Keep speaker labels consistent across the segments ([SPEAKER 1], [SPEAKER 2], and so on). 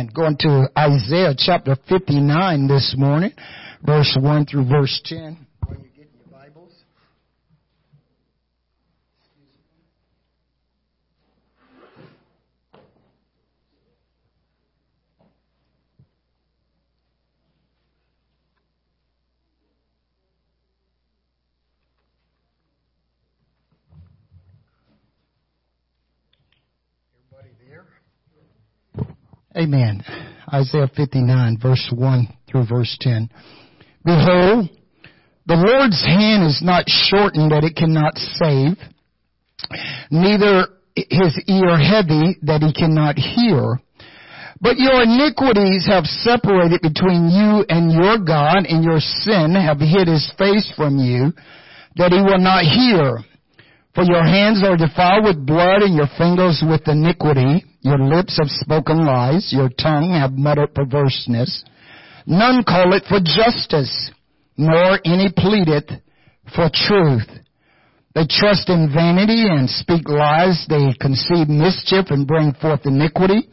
[SPEAKER 1] And going to Isaiah chapter 59 this morning, verse 1 through verse 10. Amen. Isaiah 59 verse 1 through verse 10. Behold, the Lord's hand is not shortened that it cannot save, neither his ear heavy that he cannot hear. But your iniquities have separated between you and your God, and your sin have hid his face from you, that he will not hear. For your hands are defiled with blood, and your fingers with iniquity. Your lips have spoken lies, your tongue have muttered perverseness. None call it for justice, nor any pleadeth for truth. They trust in vanity and speak lies. They conceive mischief and bring forth iniquity.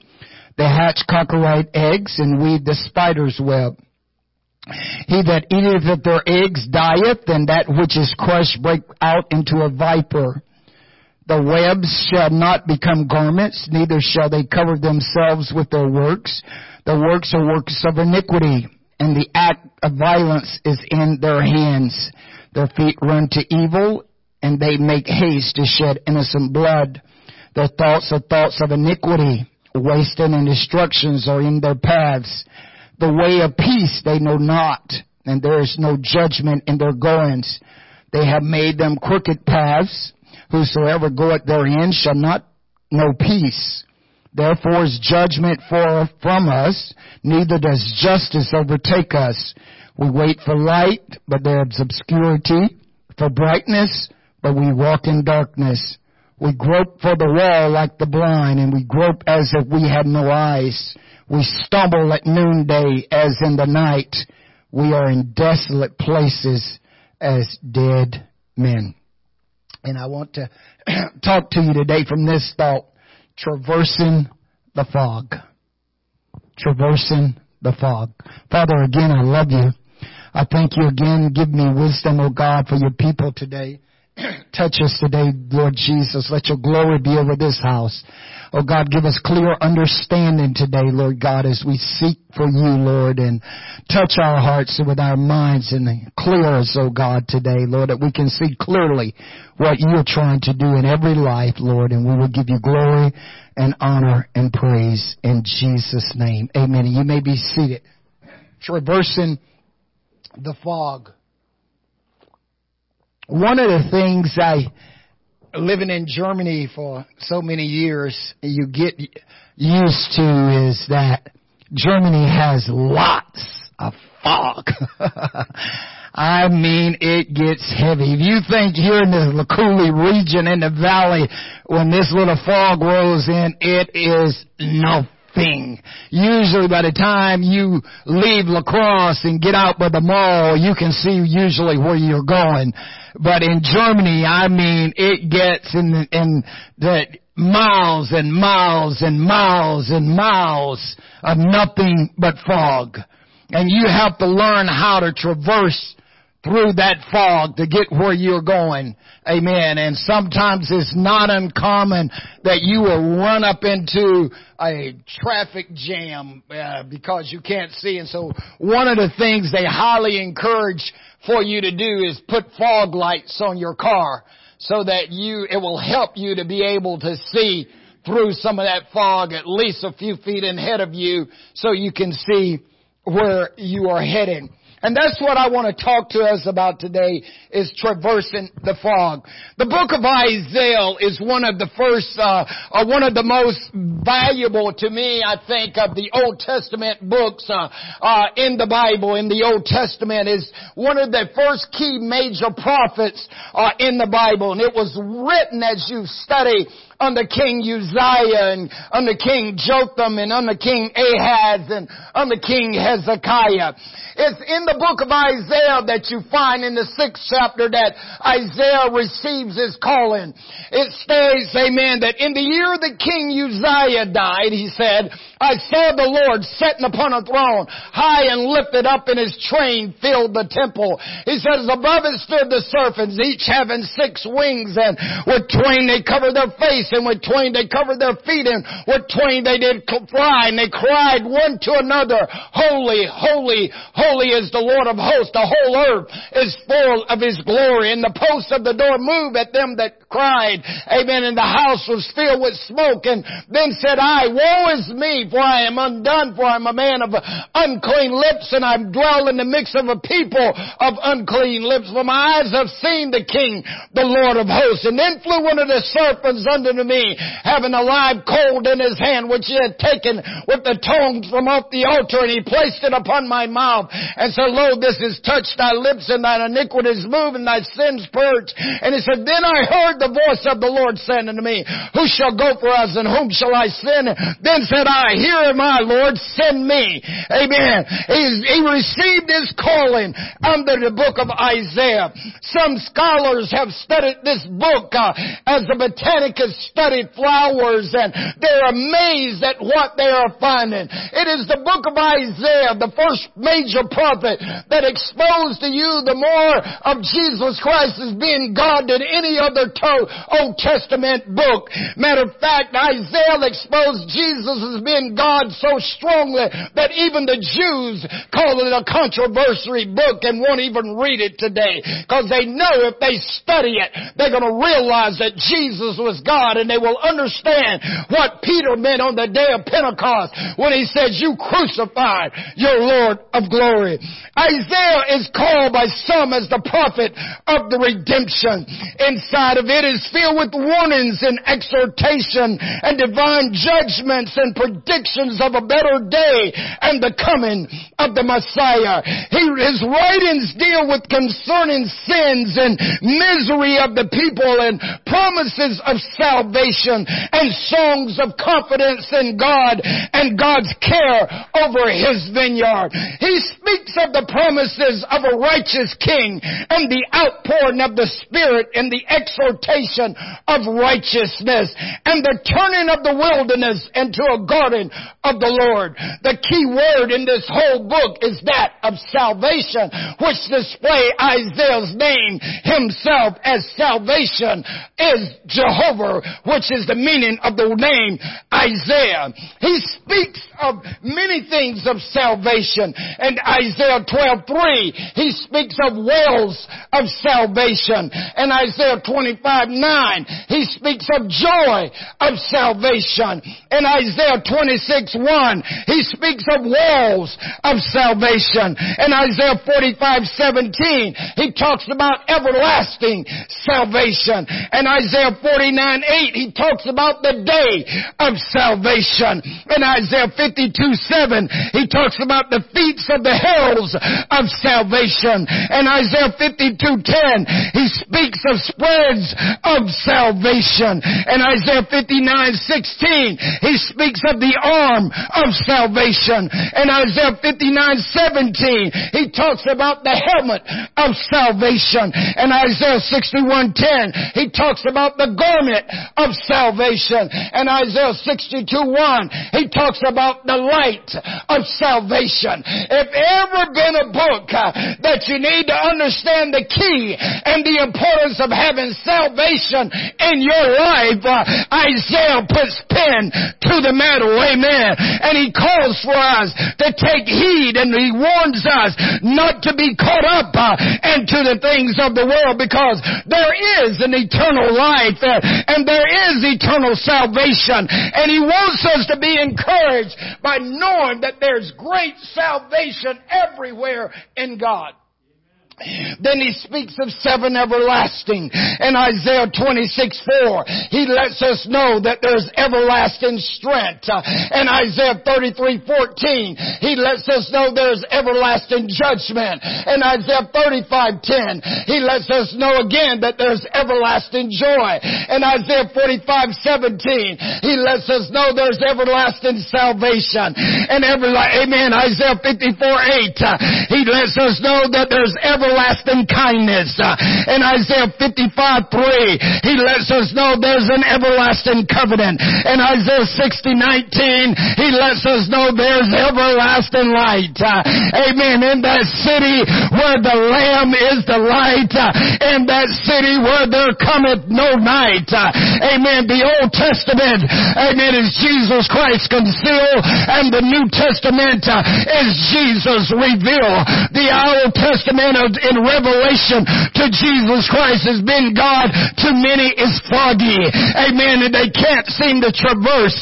[SPEAKER 1] They hatch cockatrice eggs and weave the spider's web. He that eateth of their eggs dieth, and that which is crushed break out into a viper. The webs shall not become garments, neither shall they cover themselves with their works. The works are works of iniquity, and the act of violence is in their hands. Their feet run to evil, and they make haste to shed innocent blood. Their thoughts are thoughts of iniquity. Wasting and destructions are in their paths. The way of peace they know not, and there is no judgment in their goings. They have made them crooked paths Whosoever goeth therein shall not know peace. Therefore is judgment for, from us, neither does justice overtake us. We wait for light, but there is obscurity, for brightness, but we walk in darkness. We grope for the wall like the blind, and we grope as if we had no eyes. We stumble at noonday as in the night. We are in desolate places as dead men. And I want to talk to you today from this thought, traversing the fog. Traversing the fog. Father, again, I love you. I thank you again. Give me wisdom, oh God, for your people today. Touch us today, Lord Jesus. Let your glory be over this house. Oh God, give us clear understanding today, Lord God, as we seek for you, Lord, and touch our hearts with our minds and clear us, oh God, today, Lord, that we can see clearly what you're trying to do in every life, Lord, and we will give you glory and honor and praise in Jesus' name. Amen. You may be seated. Traversing the fog. One of the things I living in Germany for so many years, you get used to is that Germany has lots of fog. I mean, it gets heavy. If you think here in the Laculi region in the valley, when this little fog rolls in, it is nothing. Usually by the time you leave La Crosse and get out by the mall, you can see usually where you're going. But in Germany, I mean, it gets in in the miles and miles and miles and miles of nothing but fog. And you have to learn how to traverse through that fog to get where you're going. Amen. And sometimes it's not uncommon that you will run up into a traffic jam uh, because you can't see. And so one of the things they highly encourage for you to do is put fog lights on your car so that you, it will help you to be able to see through some of that fog at least a few feet ahead of you so you can see where you are heading. And that's what I want to talk to us about today is traversing the fog. The book of Isaiah is one of the first, uh, uh, one of the most valuable to me, I think, of the Old Testament books uh, uh, in the Bible. In the Old Testament is one of the first key major prophets uh, in the Bible, and it was written as you study under King Uzziah and under King Jotham and under King Ahaz and under King Hezekiah. It's in the book of Isaiah that you find in the sixth chapter that Isaiah receives his calling. It states, amen, that in the year that King Uzziah died, he said, I saw the Lord sitting upon a throne, high and lifted up and his train filled the temple. He says, above it stood the seraphims, each having six wings and with twain they covered their face and with twain they covered their feet and with twain they did fly and they cried one to another, holy, holy, holy is the Lord of hosts. The whole earth is full of his glory and the posts of the door moved at them that cried. Amen. And the house was filled with smoke and then said I, woe is me for I am undone, for I am a man of unclean lips, and I dwell in the midst of a people of unclean lips. For my eyes have seen the King, the Lord of hosts. And then flew one of the seraphims unto me, having a live coal in his hand, which he had taken with the tongs from off the altar, and he placed it upon my mouth, and said, Lo, this has touched thy lips, and thine iniquities move, and thy sins purged. And he said, Then I heard the voice of the Lord saying unto me, Who shall go for us, and whom shall I send? Then said I, here am I, Lord, send me. Amen. He's, he received his calling under the book of Isaiah. Some scholars have studied this book uh, as the botanicist studied flowers and they're amazed at what they are finding. It is the book of Isaiah, the first major prophet that exposed to you the more of Jesus Christ as being God than any other Old Testament book. Matter of fact, Isaiah exposed Jesus as being God so strongly that even the Jews call it a controversy book and won't even read it today. Because they know if they study it, they're going to realize that Jesus was God and they will understand what Peter meant on the day of Pentecost when he says, you crucified your Lord of glory. Isaiah is called by some as the prophet of the redemption. Inside of it is filled with warnings and exhortation and divine judgments and predictions predictions of a better day and the coming of the Messiah. He, his writings deal with concerning sins and misery of the people and promises of salvation and songs of confidence in God and God's care over his vineyard. He speaks of the promises of a righteous king and the outpouring of the Spirit and the exhortation of righteousness and the turning of the wilderness into a garden of the Lord. The key word in this whole book is that of salvation, which display Isaiah's name himself as salvation is Jehovah, which is the meaning of the name Isaiah. He speaks of many things of salvation. And Isaiah 12:3, he speaks of wells of salvation. And Isaiah 25:9, he speaks of joy of salvation. And Isaiah 20 26, 1, he speaks of walls of salvation. In Isaiah 45, 17, he talks about everlasting salvation. In Isaiah 49, 8, he talks about the day of salvation. In Isaiah 52, 7, he talks about the feats of the heralds of salvation. In Isaiah 52, 10, he speaks of spreads of salvation. In Isaiah 59, 16, he speaks of the arm of salvation. In Isaiah 59, 17, he talks about the helmet of salvation. In Isaiah 61, 10, he talks about the garment of salvation. And Isaiah 62, 1, he talks about the light of salvation. If ever been a book uh, that you need to understand the key and the importance of having salvation in your life, uh, Isaiah puts pen to the metal. Amen. And he calls for us to take heed and he warns us not to be caught up uh, into the things of the world because there is an eternal life and there is eternal salvation. And he wants us to be encouraged by knowing that there's great salvation everywhere in God. Then he speaks of seven everlasting. In Isaiah 26, 4, he lets us know that there's everlasting strength. In Isaiah 33, 14, he lets us know there's everlasting judgment. In Isaiah 35, 10, he lets us know again that there's everlasting joy. In Isaiah 45, 17, he lets us know there's everlasting salvation. And every, amen, Isaiah 54, 8, he lets us know that there's everlasting everlasting kindness. Uh, in Isaiah 55, 3, he lets us know there's an everlasting covenant. In Isaiah 60, 19, he lets us know there's everlasting light. Uh, amen. In that city where the Lamb is the light, uh, in that city where there cometh no night. Amen. The Old Testament, amen, is Jesus Christ concealed and the New Testament is Jesus revealed. The Old Testament in revelation to Jesus Christ has been God to many is foggy. Amen. And they can't seem to traverse.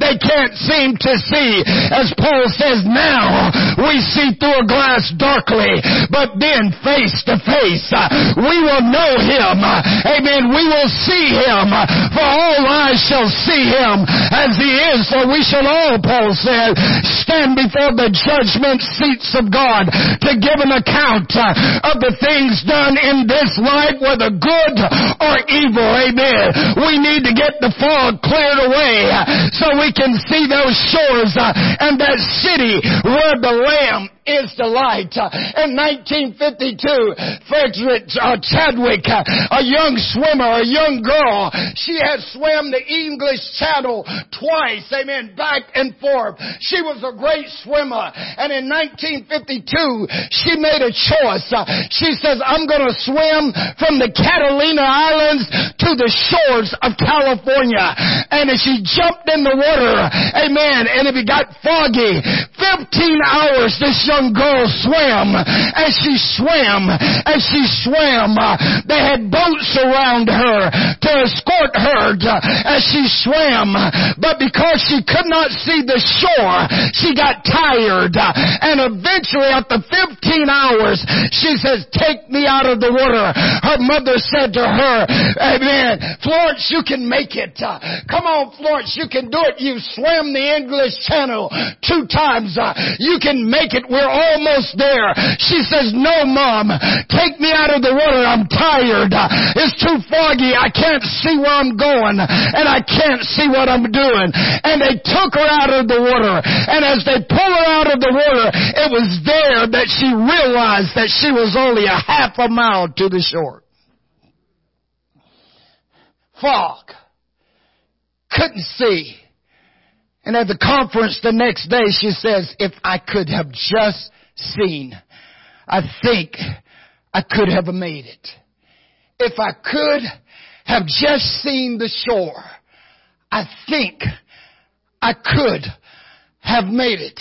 [SPEAKER 1] They can't seem to see. As Paul says, now we see through a glass darkly, but then face to face. We will know him. Amen. We will see him. For all eyes shall see him as he is. For we shall all, Paul said, stand before the judgment seats of God to give an account of the things done in this life, whether good or evil. Amen. We need to get the fog cleared away so we can see those shores uh, and that city where the Lamb is the light. In 1952, Frederick uh, Chadwick, uh, a young swimmer, a young girl, she had swam the English Channel twice, amen, back and forth. She was a great swimmer. And in 1952, she made a choice. Uh, she says, I'm going to swim from the Catalina Islands to the shores of California. And as she jumped in the water, amen, and if it got foggy, 15 hours this young young girl swam. As she swam, as she swam, they had boats around her to escort her as she swam. But because she could not see the shore, she got tired. And eventually after 15 hours, she says, take me out of the water. Her mother said to her, Amen, Florence, you can make it. Come on, Florence, you can do it. You swam the English Channel two times. You can make it. We're almost there. She says, no mom, take me out of the water. I'm tired. It's too foggy. I can't see where I'm going and I can't see what I'm doing. And they took her out of the water. And as they pull her out of the water, it was there that she realized that she was only a half a mile to the shore. Fog. Couldn't see. And at the conference the next day, she says, if I could have just seen, I think I could have made it. If I could have just seen the shore, I think I could have made it.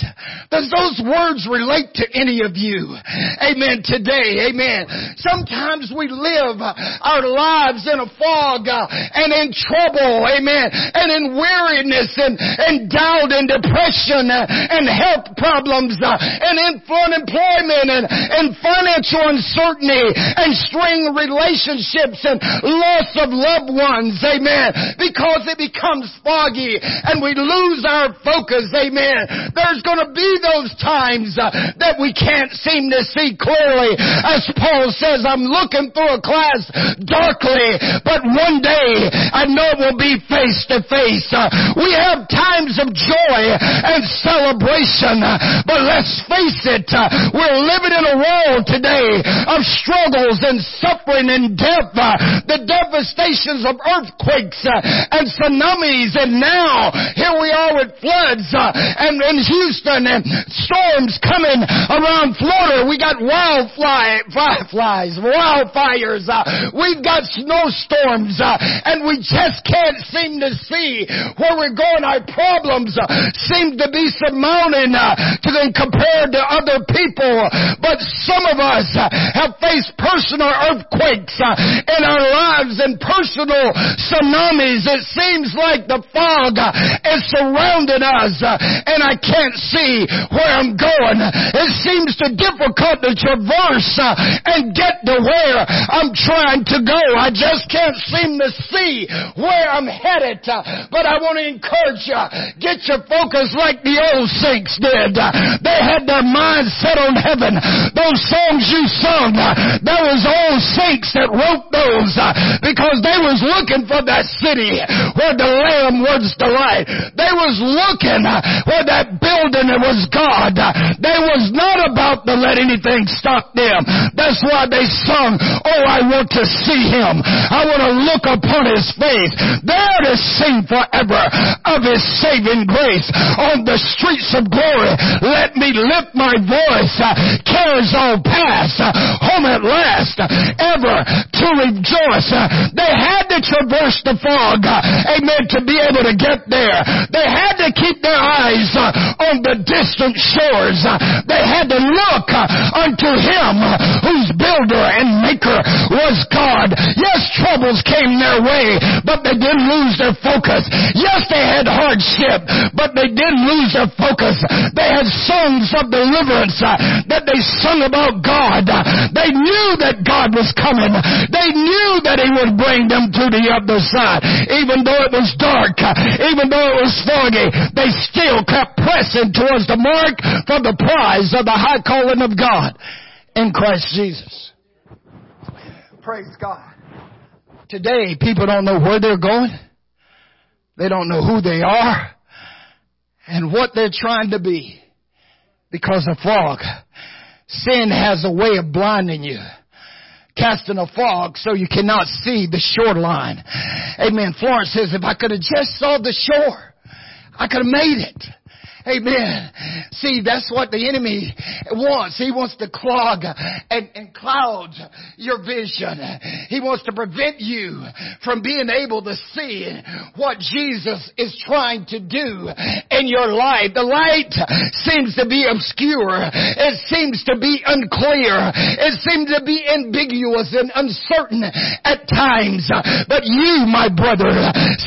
[SPEAKER 1] Does those words relate to any of you? Amen. Today, amen. Sometimes we live our lives in a fog and in trouble, amen, and in weariness and, and doubt and depression and health problems and unemployment and, and financial uncertainty and strained relationships and loss of loved ones, amen, because it becomes foggy and we lose our focus, amen there's going to be those times uh, that we can't seem to see clearly. As Paul says, I'm looking through a glass darkly, but one day I know we'll be face to face. Uh, we have times of joy and celebration, uh, but let's face it, we're living in a world today of struggles and suffering and death, the devastations of earthquakes and tsunamis, and now here we are with floods and in Houston and storms coming around Florida. We got wildfly, flies, wildfires. Uh, we've got snowstorms uh, and we just can't seem to see where we're going. Our problems uh, seem to be surmounting uh, to them compared to other people. But some of us uh, have faced personal earthquakes uh, in our lives and personal tsunamis. It seems like the fog is surrounding us and I can't see where I'm going. It seems too difficult to traverse uh, and get to where I'm trying to go. I just can't seem to see where I'm headed. Uh, but I want to encourage you, get your focus like the old saints did. They had their minds set on heaven. Those songs you sung, uh, there was old saints that wrote those because they was looking for that city where the Lamb was the light. They was looking that building it was God. They was not about to let anything stop them. That's why they sung, Oh, I want to see him. I want to look upon his face. There to sing forever of his saving grace. On the streets of glory, let me lift my voice. Cares all past. Home at last. Ever to rejoice. They had to traverse the fog. Amen. To be able to get there. They had to keep their eyes Uh, on the distant shores. Uh, they had to look uh, unto him whose builder and maker was God. Yes, troubles came their way, but they didn't lose their focus. Yes, they had hardship, but they didn't lose their focus. They had songs of deliverance uh, that they sung about God. They knew that God was coming. They knew that He would bring them to the other side. Even though it was dark, even though it was foggy, they still kept pressing towards the mark for the prize of the high calling of God in Christ Jesus. Praise God. Today, people don't know where they're going. They don't know who they are and what they're trying to be because of fog. Sin has a way of blinding you casting a fog so you cannot see the shoreline. Amen. Florence says, if I could have just saw the shore, I could have made it. Amen. See, that's what the enemy wants. He wants to clog and, and cloud your vision. He wants to prevent you from being able to see what Jesus is trying to do in your life. The light seems to be obscure. It seems to be unclear. It seems to be ambiguous and uncertain at times. But you, my brother,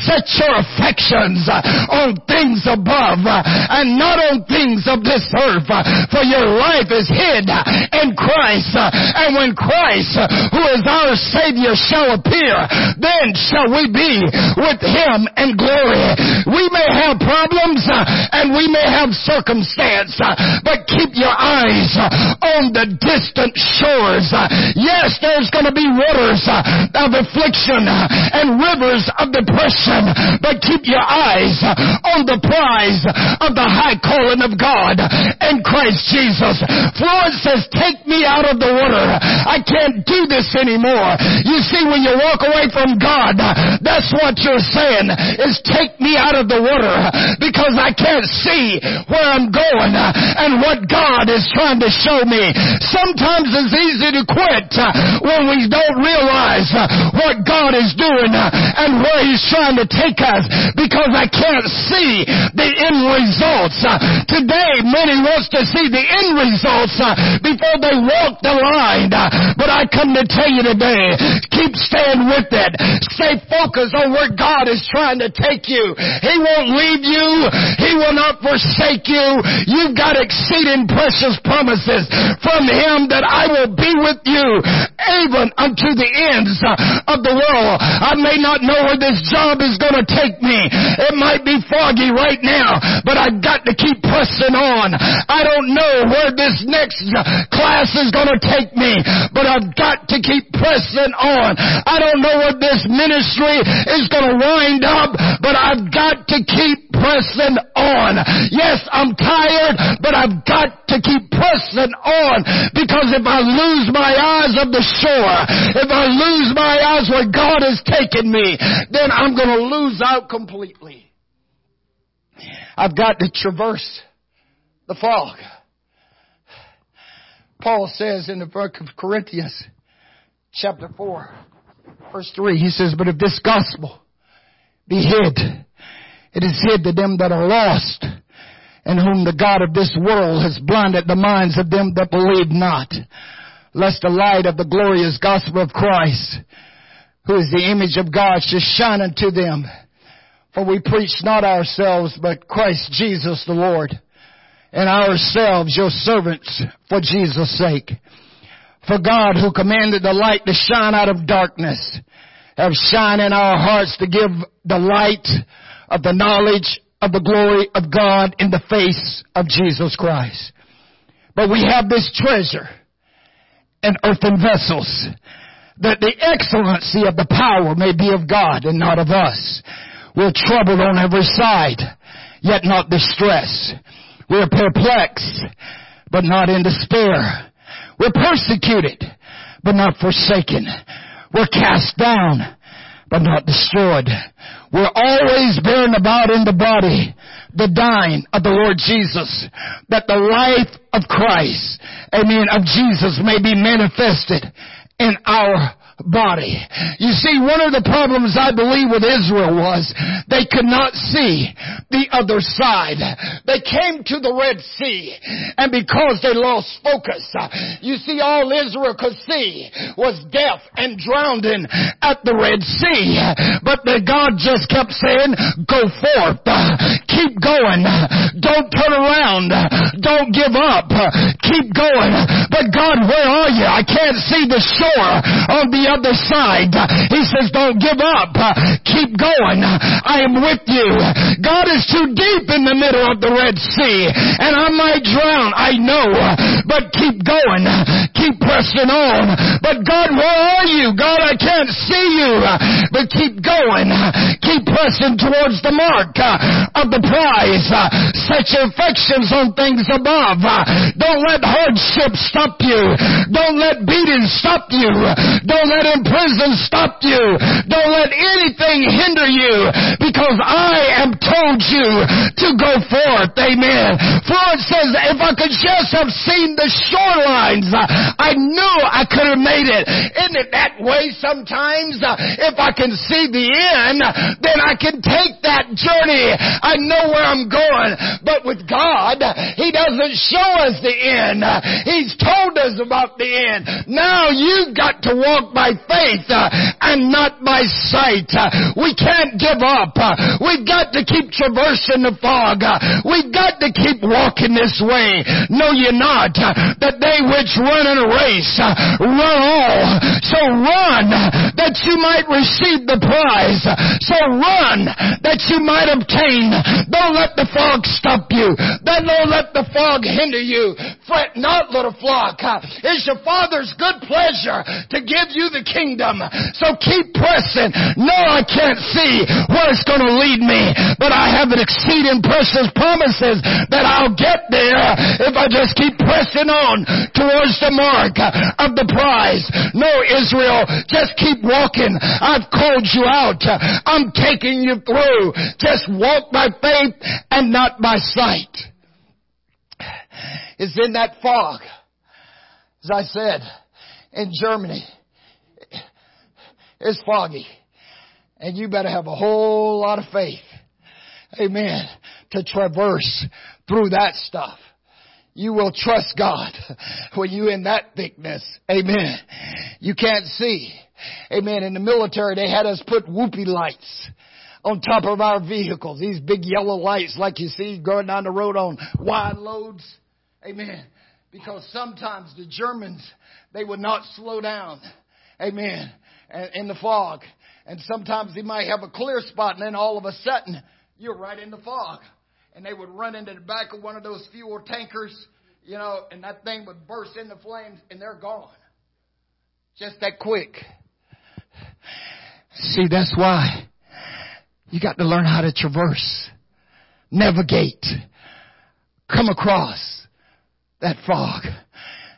[SPEAKER 1] set your affections on things above and not on things of this earth, uh, for your life is hid uh, in Christ. Uh, and when Christ, who is our Savior, shall appear, then shall we be with Him in glory. We may have problems and we may have circumstance, but keep your eyes on the distant shores. Yes, there's going to be waters of affliction and rivers of depression, but keep your eyes on the prize of the high calling of God in Christ Jesus. Florence says, take me out of the water. I can't do this anymore. You see, when you walk away from God, that's what you're saying is take me out of the water because I can't see where I'm going and what God is trying to show me. Sometimes it's easy to quit when we don't realize what God is doing and where He's trying to take us because I can't see the end results. Today, many wants to see the end results uh, before they walk the line. Uh, but I come to tell you today, keep staying with it. Stay focused on where God is trying to take you. He won't leave you. He will not forsake you. You've got exceeding precious promises from Him that I will be with you even unto the ends uh, of the world. I may not know where this job is going to take me. It might be foggy right now, but I've got to keep pressing on. I don't know where this next class is going to take me, but I've got to keep pressing on. I don't know where this ministry is going to wind up, but I've got to keep pressing on. Yes, I'm tired, but I've got to keep pressing on because if I lose my eyes of the shore, if I lose my eyes where God has taken me, then I'm going to lose out completely. I've got to traverse the fog. Paul says in the book of Corinthians, chapter 4, verse 3, he says, But if this gospel be hid, it is hid to them that are lost, in whom the God of this world has blinded the minds of them that believe not, lest the light of the glorious gospel of Christ, who is the image of God, should shine unto them. For we preach not ourselves, but Christ Jesus the Lord, and ourselves your servants for Jesus' sake. For God who commanded the light to shine out of darkness, have shine in our hearts to give the light of the knowledge of the glory of God in the face of Jesus Christ. But we have this treasure in earthen vessels that the excellency of the power may be of God and not of us. We're troubled on every side, yet not distressed. We're perplexed, but not in despair. We're persecuted, but not forsaken. We're cast down, but not destroyed. We're always bearing about in the body the dying of the Lord Jesus, that the life of Christ, amen, of Jesus may be manifested in our body. You see, one of the problems I believe with Israel was they could not see the other side. They came to the Red Sea and because they lost focus, uh, you see all Israel could see was death and drowning at the Red Sea. But God just kept saying, go forth, uh, keep going, don't turn around, don't give up, keep going. But God, where are you? I can't see the shore on the other side. He says, don't give up. Keep going. I am with you. God is too deep in the middle of the Red Sea and I might drown. I know, but keep going. Keep pressing on. But God, where are you? God, I can't see you, but keep going. Keep pressing towards the mark of the prize. Set your affections on things above. Don't let hardship stop you. Don't let beating stop you. Don't let prison stop you. Don't let anything hinder you because I am told you to go forth. Amen. For it says, if I could just have seen the shorelines, I knew I could have made it. Isn't it that way sometimes? If I can see the end, then I can take that journey. I know where I'm going. But with God, He doesn't show us the end. He's told us about the end. Now you've got to walk by faith faith uh, and not by sight. Uh, we can't give up. Uh, we've got to keep traversing the fog. We've got to keep walking this way. Know ye not that they which run in a race run all. So run that you might receive the prize. So run that you might obtain. Don't let the fog stop you. Don't let the fog hinder you. Fret not, little flock. It's your Father's good pleasure to give you the kingdom. So keep pressing. No, I can't see where it's going to lead me, but I have an exceeding precious promises that I'll get there if I just keep pressing on towards the mark of the prize. No, Israel, just keep walking. I've called you out. I'm taking you through. Just walk by faith and not by sight. It's in that fog. As I said, in Germany, it's foggy. And you better have a whole lot of faith. Amen. To traverse through that stuff. You will trust God when you're in that thickness. Amen. You can't see. Amen. In the military, they had us put whoopee lights on top of our vehicles. These big yellow lights like you see going down the road on wide loads. Amen. Because sometimes the Germans, they would not slow down. Amen in the fog. And sometimes he might have a clear spot and then all of a sudden you're right in the fog. And they would run into the back of one of those fuel tankers, you know, and that thing would burst into flames and they're gone. Just that quick. See, that's why you got to learn how to traverse, navigate, come across that fog.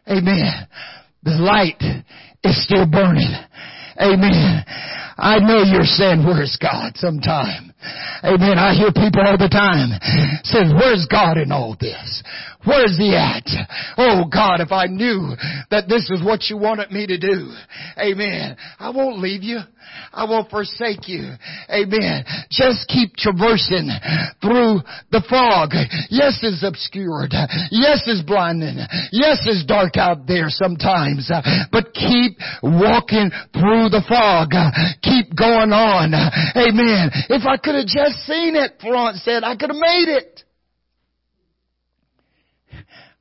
[SPEAKER 1] Amen. The light is still burning. Amen. I know you're saying, where's God sometime? Amen. I hear people all the time say, where's God in all this? Where is he at? Oh God, if I knew that this is what you wanted me to do. Amen. I won't leave you. I won't forsake you. Amen. Just keep traversing through the fog. Yes, it's obscured. Yes, it's blinding. Yes, it's dark out there sometimes. But keep walking through the fog. Keep going on. Amen. If I could have just seen it, Florence said, I could have made it.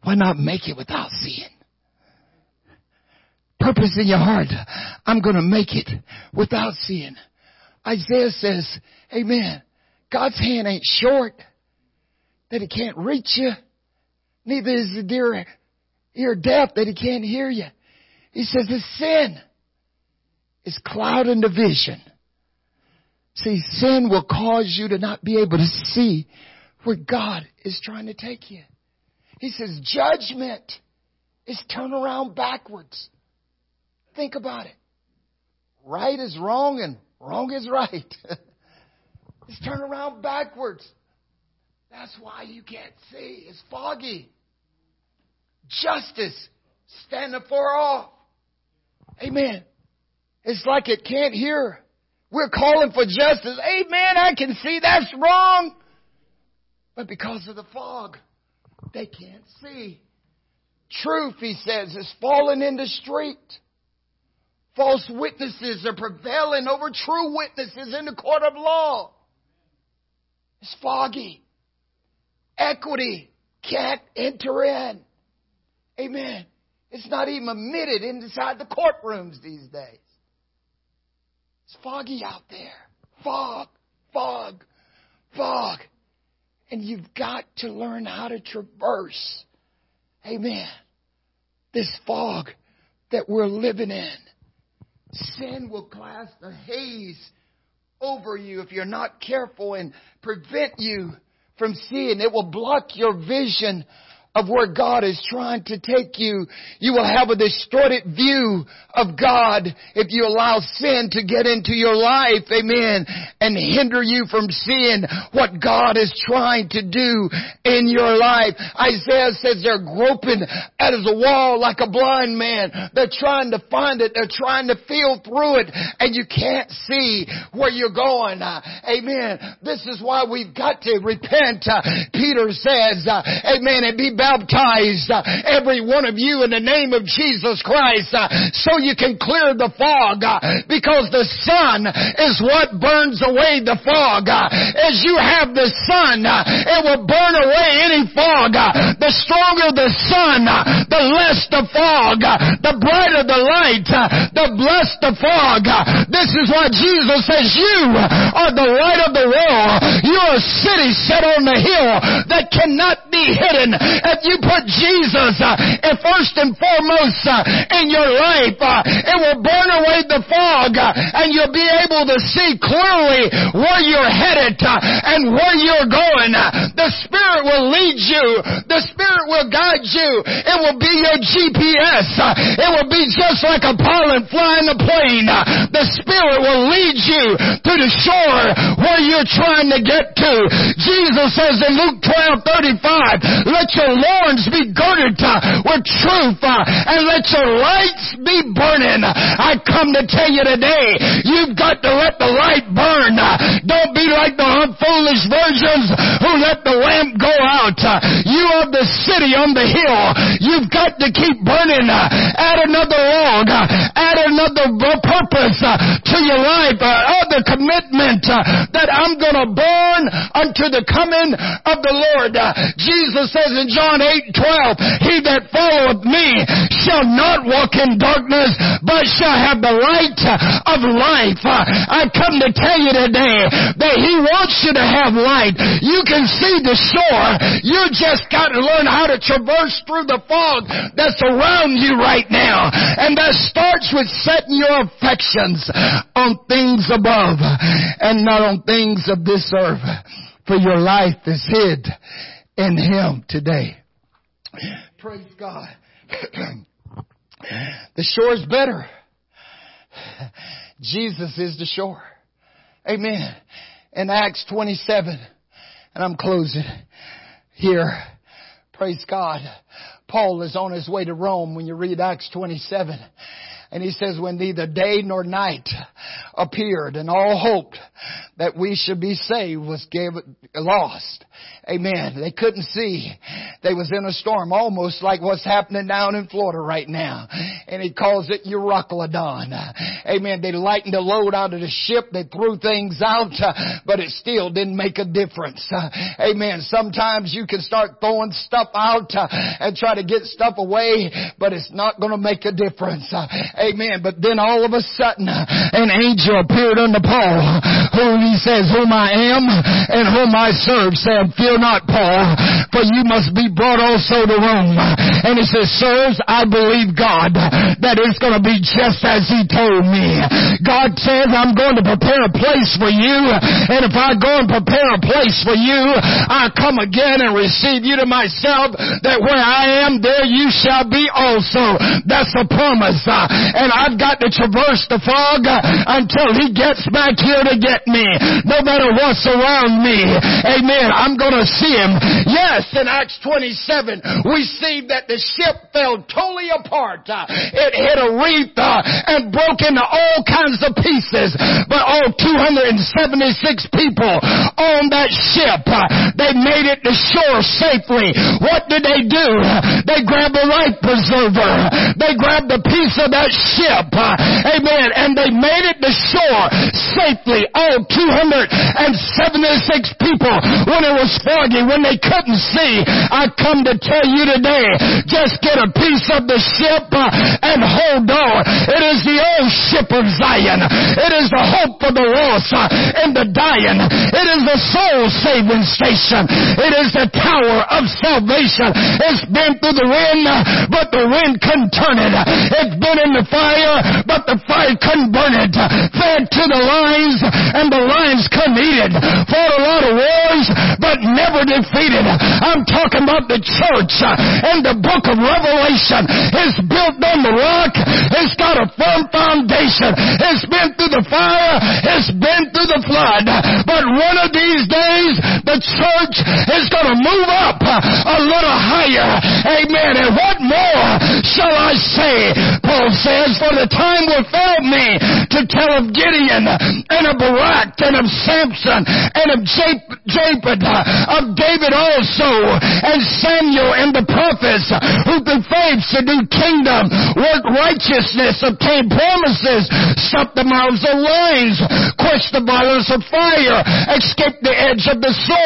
[SPEAKER 1] Why not make it without sin? Purpose in your heart. I'm going to make it without sin. Isaiah says, Amen. God's hand ain't short that he can't reach you. Neither is the dear ear deaf that he can't hear you. He says the sin is clouding the vision. See, sin will cause you to not be able to see where God is trying to take you. He says judgment is turn around backwards. Think about it. Right is wrong and wrong is right. it's turn around backwards. That's why you can't see. It's foggy. Justice stand afar off. Amen. It's like it can't hear. We're calling for justice. Amen. I can see that's wrong. But because of the fog, they can't see. Truth, he says, is falling in the street. False witnesses are prevailing over true witnesses in the court of law. It's foggy. Equity can't enter in. Amen. It's not even admitted inside the courtrooms these days. It's foggy out there. Fog, fog, fog. And you've got to learn how to traverse. Amen. This fog that we're living in. Sin will cast a haze over you if you're not careful and prevent you from seeing. It will block your vision of where God is trying to take you. You will have a distorted view of God if you allow sin to get into your life, amen, and hinder you from seeing what God is trying to do in your life. Isaiah says they're groping at a wall like a blind man. They're trying to find it. They're trying to feel through it and you can't see where you're going. Uh, amen. This is why we've got to repent. Uh, Peter says, uh, amen, and be baptized, uh, every one of you in the name of Jesus Christ, uh, so you can clear the fog, uh, because the sun is what burns away the fog. Uh, as you have the sun, uh, it will burn away any fog. Uh, the stronger the sun, the less the fog. The brighter the light, the less the fog. This is why Jesus says, you are the light of the world. You're a city set on the hill that cannot be hidden if you put Jesus uh, first and foremost uh, in your life, uh, it will burn away the fog uh, and you'll be able to see clearly where you're headed and where you're going. The Spirit will lead you. The Spirit will guide you. It will be your GPS. It will be just like a pilot flying a plane. The Spirit will lead you to the shore where you're trying to get to. Jesus says in Luke 12, 35, let your loins be girded uh, with truth uh, and let your lights be burning. I come to tell you today, you've got to let the light burn. Don't be like the foolish virgins who let the lamp go out. You are the city on the hill. You've got to keep burning. Add another log. Another purpose uh, to your life. Uh, Other commitment uh, that I'm going to burn unto the coming of the Lord. Jesus says in John 8, 12, He that followeth me shall not walk in darkness, but shall have the light of life. I come to tell you today that He wants you to have light. You can see the shore. You just got to learn how to traverse through the fog that's around you right now. And that starts with setting your affections on things above and not on things of this earth. For your life is hid in Him today. Praise God. the shore is better. Jesus is the shore. Amen. In Acts 27, and I'm closing here. Praise God. Paul is on his way to Rome when you read Acts 27. And he says, when neither day nor night appeared and all hoped that we should be saved was gave, lost. Amen. They couldn't see. They was in a storm, almost like what's happening down in Florida right now. And he calls it Euroclydon. Amen. They lightened the load out of the ship. They threw things out, but it still didn't make a difference. Amen. Sometimes you can start throwing stuff out and try to get stuff away, but it's not going to make a difference. Amen. But then all of a sudden, an angel appeared unto Paul, who he says, whom I am and whom I serve, said, fear not, Paul, for you must be brought also to Rome. And he says, sirs, I believe God that it's going to be just as he told me. God says, I'm going to prepare a place for you. And if I go and prepare a place for you, I come again and receive you to myself that where I am, there you shall be also. That's a promise and I've got to traverse the fog until he gets back here to get me. No matter what's around me. Amen. I'm going to see him. Yes, in Acts 27, we see that the ship fell totally apart. Uh, it hit a reef uh, and broke into all kinds of pieces. But all 276 people on that ship, uh, they made it to shore safely. What did they do? They grabbed the life preserver. They grabbed the piece of that ship. Amen. And they made it to shore safely. All 276 people when it was foggy, when they couldn't see. I come to tell you today, just get a piece of the ship uh, and hold on. It is the old ship of Zion. It is the hope for the lost uh, and the dying. It is the soul saving station. It is the tower of salvation. It's been through the wind, uh, but the wind couldn't turn it. It's been in the fire, but the fire couldn't burn it. Fed to the lions, and the lions it. Fought a lot of wars, but never defeated. I'm talking about the church and the book of Revelation is built on the rock. It's got a firm foundation. It's been through the fire. It's been through the flood. But one of these days, the church is going to move up a little higher. Amen. And what more shall I say? Paul says, for the time will fail me to tell of Gideon and of Barak and of Samson and of Japheth, uh, of David also, and Samuel and the prophets who through faith subdued kingdom, worked righteousness, obtained promises, stopped the mouths of lions, quenched the violence of fire, escaped the edge of the sword,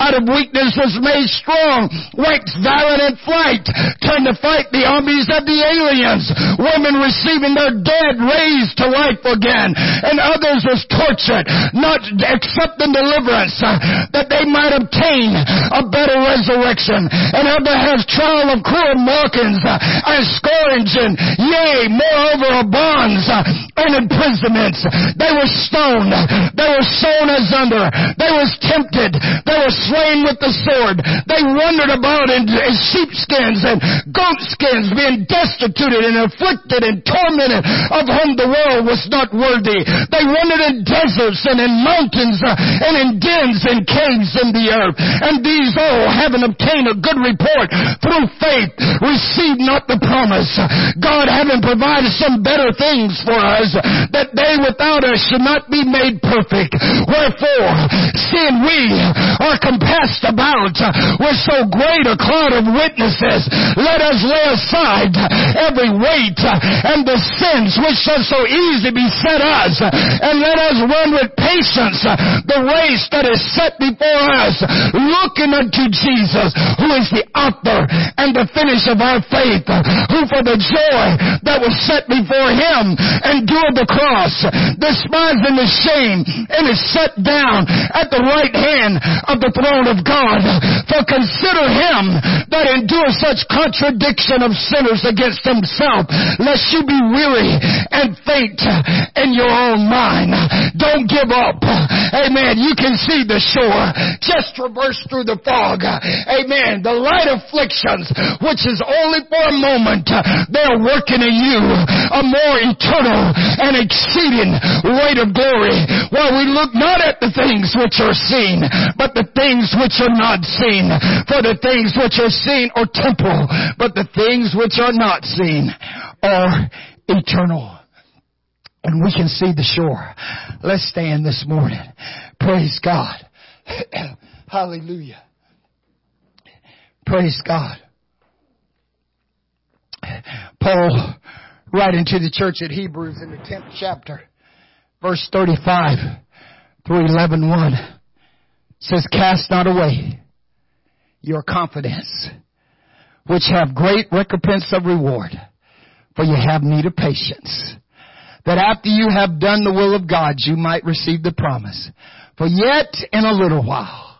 [SPEAKER 1] out of weakness was made strong, waxed violent in flight, turned to fight the armies of the aliens, women receiving their dead raised to life again, and others was tortured, not accepting deliverance, uh, that they might obtain a better resurrection, and other has trial of cruel mockings, uh, and scourge, and yea, moreover, of bonds, uh, and imprisonments. They were stoned, they were sown as under, they was tempted, they were slain with the sword, they wandered about in sheepskins and goatskins, being destituted and afflicted and tormented, of whom the world was not worthy. They wandered in deserts and in mountains uh, and in dens and caves in the earth. And these all, having obtained a good report through faith, received not the promise. God having provided some better things for us, that they without us should not be made perfect. Wherefore, seeing we are compassed about with so great a cloud of witnesses, let us lay aside every weight and the sins which does so easily beset us, and let us run with patience the race that is set before us, looking unto Jesus, who is the author and the finish of our faith, who for the joy that was set before him endured the cross, despising the shame, and is set down at the right hand of the throne of God. For consider him that endures such contradiction of sinners against himself, lest you be weary and faint in your own mind. Don't give up. Amen. You can see the shore. Just traverse through the fog. Amen. The light afflictions which is only for a moment, they're working in you a more eternal and exceeding weight of glory. While we look not at the things which are seen, but the things which are not seen. For the things which are seen are temporal, but the things which are not seen are eternal and we can see the shore. Let's stand this morning. Praise God. Hallelujah. Praise God. Paul, writing to the church at Hebrews in the 10th chapter, verse 35 through 11, 1, says, Cast not away your confidence, which have great recompense of reward, for you have need of patience that after you have done the will of God, you might receive the promise. For yet in a little while,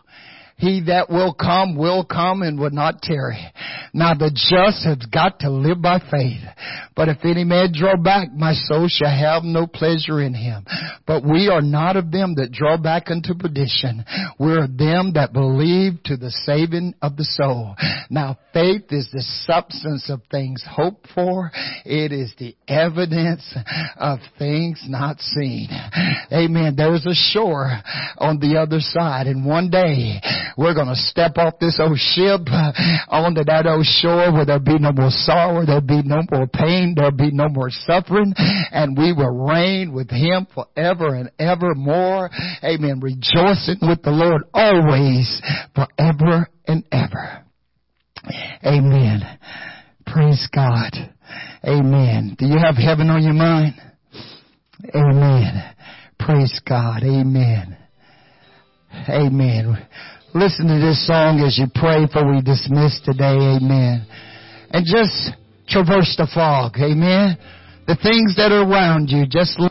[SPEAKER 1] he that will come will come and will not tarry. Now the just has got to live by faith. But if any man draw back, my soul shall have no pleasure in him. But we are not of them that draw back unto perdition. We're of them that believe to the saving of the soul. Now faith is the substance of things hoped for. It is the evidence of things not seen. Amen. There's a shore on the other side and one day we're going to step off this old ship onto that old shore where there'll be no more sorrow, there'll be no more pain, there'll be no more suffering, and we will reign with Him forever and ever more. Amen. Rejoicing with the Lord always, forever and ever. Amen. Praise God. Amen. Do you have heaven on your mind? Amen. Praise God. Amen. Amen. Listen to this song as you pray for we dismiss today. Amen. And just traverse the fog. Amen. The things that are around you, just